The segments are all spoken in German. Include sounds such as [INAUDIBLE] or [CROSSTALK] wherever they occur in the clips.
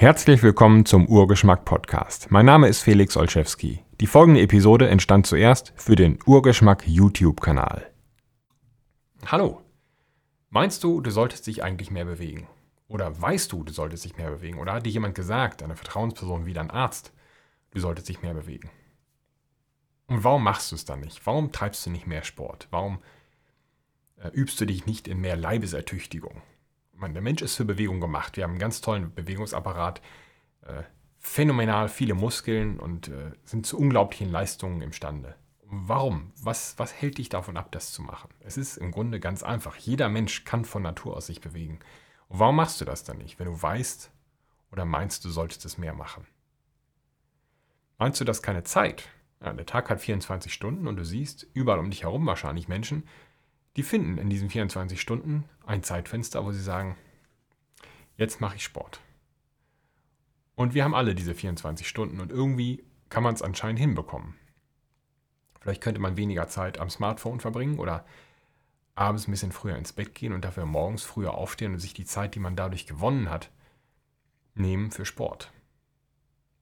Herzlich willkommen zum Urgeschmack Podcast. Mein Name ist Felix Olszewski. Die folgende Episode entstand zuerst für den Urgeschmack YouTube-Kanal. Hallo. Meinst du, du solltest dich eigentlich mehr bewegen? Oder weißt du, du solltest dich mehr bewegen? Oder hat dir jemand gesagt, eine Vertrauensperson wie dein Arzt, du solltest dich mehr bewegen? Und warum machst du es dann nicht? Warum treibst du nicht mehr Sport? Warum äh, übst du dich nicht in mehr Leibesertüchtigung? Meine, der Mensch ist für Bewegung gemacht. Wir haben einen ganz tollen Bewegungsapparat, äh, phänomenal viele Muskeln und äh, sind zu unglaublichen Leistungen imstande. Warum? Was, was hält dich davon ab, das zu machen? Es ist im Grunde ganz einfach. Jeder Mensch kann von Natur aus sich bewegen. Und warum machst du das dann nicht, wenn du weißt oder meinst, du solltest es mehr machen? Meinst du das keine Zeit? Ja, der Tag hat 24 Stunden und du siehst überall um dich herum wahrscheinlich Menschen, die finden in diesen 24 Stunden ein Zeitfenster, wo sie sagen, jetzt mache ich Sport. Und wir haben alle diese 24 Stunden und irgendwie kann man es anscheinend hinbekommen. Vielleicht könnte man weniger Zeit am Smartphone verbringen oder abends ein bisschen früher ins Bett gehen und dafür morgens früher aufstehen und sich die Zeit, die man dadurch gewonnen hat, nehmen für Sport.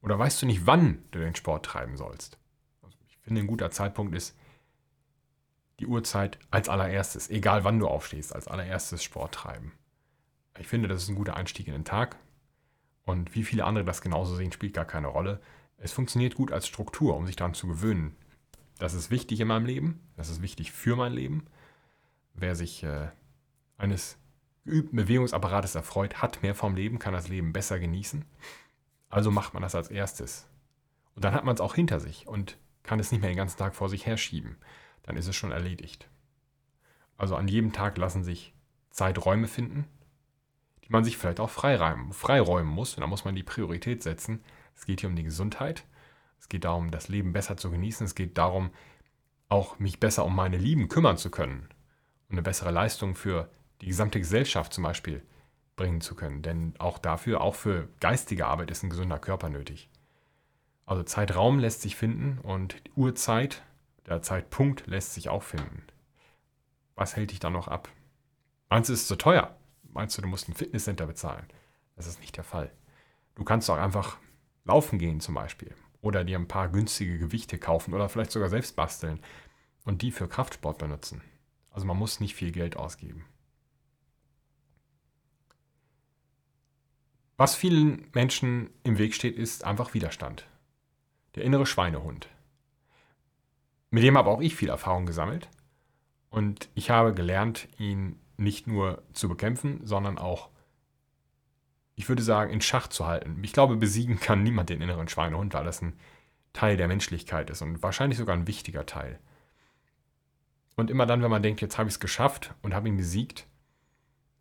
Oder weißt du nicht, wann du den Sport treiben sollst? Also ich finde, ein guter Zeitpunkt ist die Uhrzeit als allererstes, egal wann du aufstehst, als allererstes Sport treiben. Ich finde, das ist ein guter Einstieg in den Tag. Und wie viele andere das genauso sehen, spielt gar keine Rolle. Es funktioniert gut als Struktur, um sich daran zu gewöhnen. Das ist wichtig in meinem Leben, das ist wichtig für mein Leben. Wer sich äh, eines geübten Bewegungsapparates erfreut, hat mehr vom Leben, kann das Leben besser genießen. Also macht man das als erstes. Und dann hat man es auch hinter sich und kann es nicht mehr den ganzen Tag vor sich herschieben dann ist es schon erledigt. Also an jedem Tag lassen sich Zeiträume finden, die man sich vielleicht auch freiräumen, muss. Und da muss man die Priorität setzen. Es geht hier um die Gesundheit. Es geht darum, das Leben besser zu genießen. Es geht darum, auch mich besser um meine Lieben kümmern zu können und eine bessere Leistung für die gesamte Gesellschaft zum Beispiel bringen zu können. Denn auch dafür, auch für geistige Arbeit ist ein gesunder Körper nötig. Also Zeitraum lässt sich finden und Uhrzeit der Zeitpunkt lässt sich auch finden. Was hält dich da noch ab? Meinst du, es ist zu teuer? Meinst du, du musst ein Fitnesscenter bezahlen? Das ist nicht der Fall. Du kannst auch einfach laufen gehen zum Beispiel. Oder dir ein paar günstige Gewichte kaufen oder vielleicht sogar selbst basteln und die für Kraftsport benutzen. Also man muss nicht viel Geld ausgeben. Was vielen Menschen im Weg steht, ist einfach Widerstand. Der innere Schweinehund. Mit dem habe auch ich viel Erfahrung gesammelt. Und ich habe gelernt, ihn nicht nur zu bekämpfen, sondern auch, ich würde sagen, in Schach zu halten. Ich glaube, besiegen kann niemand den inneren Schweinehund, weil das ein Teil der Menschlichkeit ist und wahrscheinlich sogar ein wichtiger Teil. Und immer dann, wenn man denkt, jetzt habe ich es geschafft und habe ihn besiegt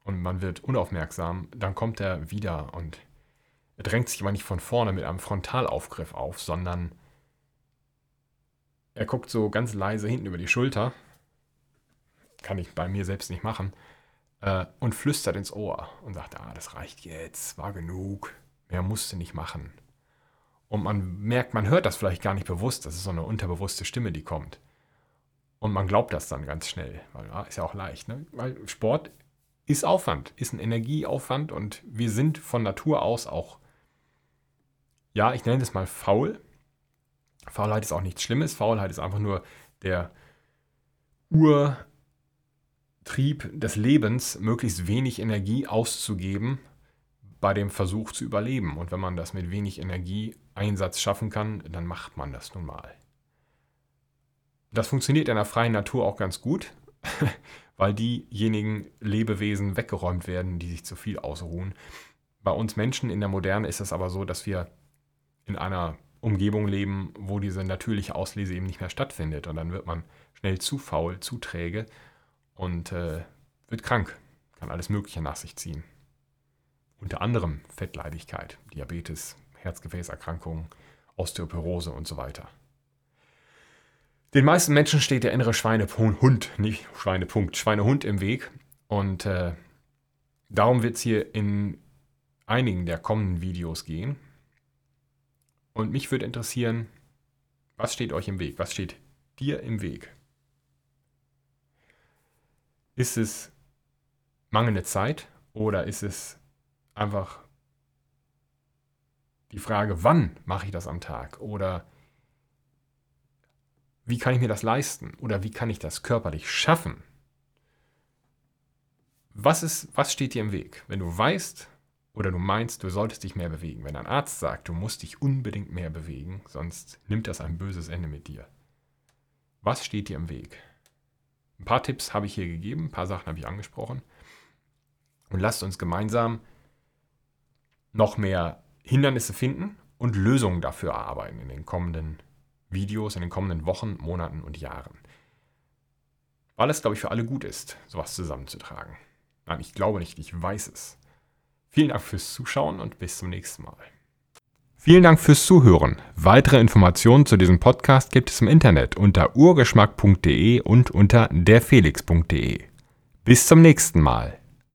und man wird unaufmerksam, dann kommt er wieder und er drängt sich aber nicht von vorne mit einem Frontalaufgriff auf, sondern er guckt so ganz leise hinten über die Schulter. Kann ich bei mir selbst nicht machen. Äh, und flüstert ins Ohr und sagt, ah, das reicht jetzt, war genug. Mehr musste nicht machen. Und man merkt, man hört das vielleicht gar nicht bewusst. Das ist so eine unterbewusste Stimme, die kommt. Und man glaubt das dann ganz schnell, weil ja, ist ja auch leicht. Ne? Weil Sport ist Aufwand, ist ein Energieaufwand und wir sind von Natur aus auch, ja, ich nenne es mal faul. Faulheit ist auch nichts Schlimmes. Faulheit ist einfach nur der Urtrieb des Lebens, möglichst wenig Energie auszugeben bei dem Versuch zu überleben. Und wenn man das mit wenig Energieeinsatz schaffen kann, dann macht man das nun mal. Das funktioniert in der freien Natur auch ganz gut, [LAUGHS] weil diejenigen Lebewesen weggeräumt werden, die sich zu viel ausruhen. Bei uns Menschen in der Moderne ist es aber so, dass wir in einer Umgebung leben, wo diese natürliche Auslese eben nicht mehr stattfindet. Und dann wird man schnell zu faul, zu träge und äh, wird krank, kann alles Mögliche nach sich ziehen. Unter anderem Fettleidigkeit, Diabetes, Herzgefäßerkrankungen, Osteoporose und so weiter. Den meisten Menschen steht der innere Schweinehund, nicht Schweinepunkt, Schweinehund im Weg. Und äh, darum wird es hier in einigen der kommenden Videos gehen. Und mich würde interessieren, was steht euch im Weg? Was steht dir im Weg? Ist es mangelnde Zeit oder ist es einfach Die Frage, wann mache ich das am Tag? Oder wie kann ich mir das leisten? Oder wie kann ich das körperlich schaffen? Was, ist, was steht dir im Weg? Wenn du weißt oder du meinst, du solltest dich mehr bewegen. Wenn ein Arzt sagt, du musst dich unbedingt mehr bewegen, sonst nimmt das ein böses Ende mit dir. Was steht dir im Weg? Ein paar Tipps habe ich hier gegeben, ein paar Sachen habe ich angesprochen. Und lasst uns gemeinsam noch mehr Hindernisse finden und Lösungen dafür erarbeiten in den kommenden Videos, in den kommenden Wochen, Monaten und Jahren. Weil es, glaube ich, für alle gut ist, sowas zusammenzutragen. Nein, ich glaube nicht, ich weiß es. Vielen Dank fürs Zuschauen und bis zum nächsten Mal. Vielen Dank fürs Zuhören. Weitere Informationen zu diesem Podcast gibt es im Internet unter urgeschmack.de und unter derfelix.de. Bis zum nächsten Mal.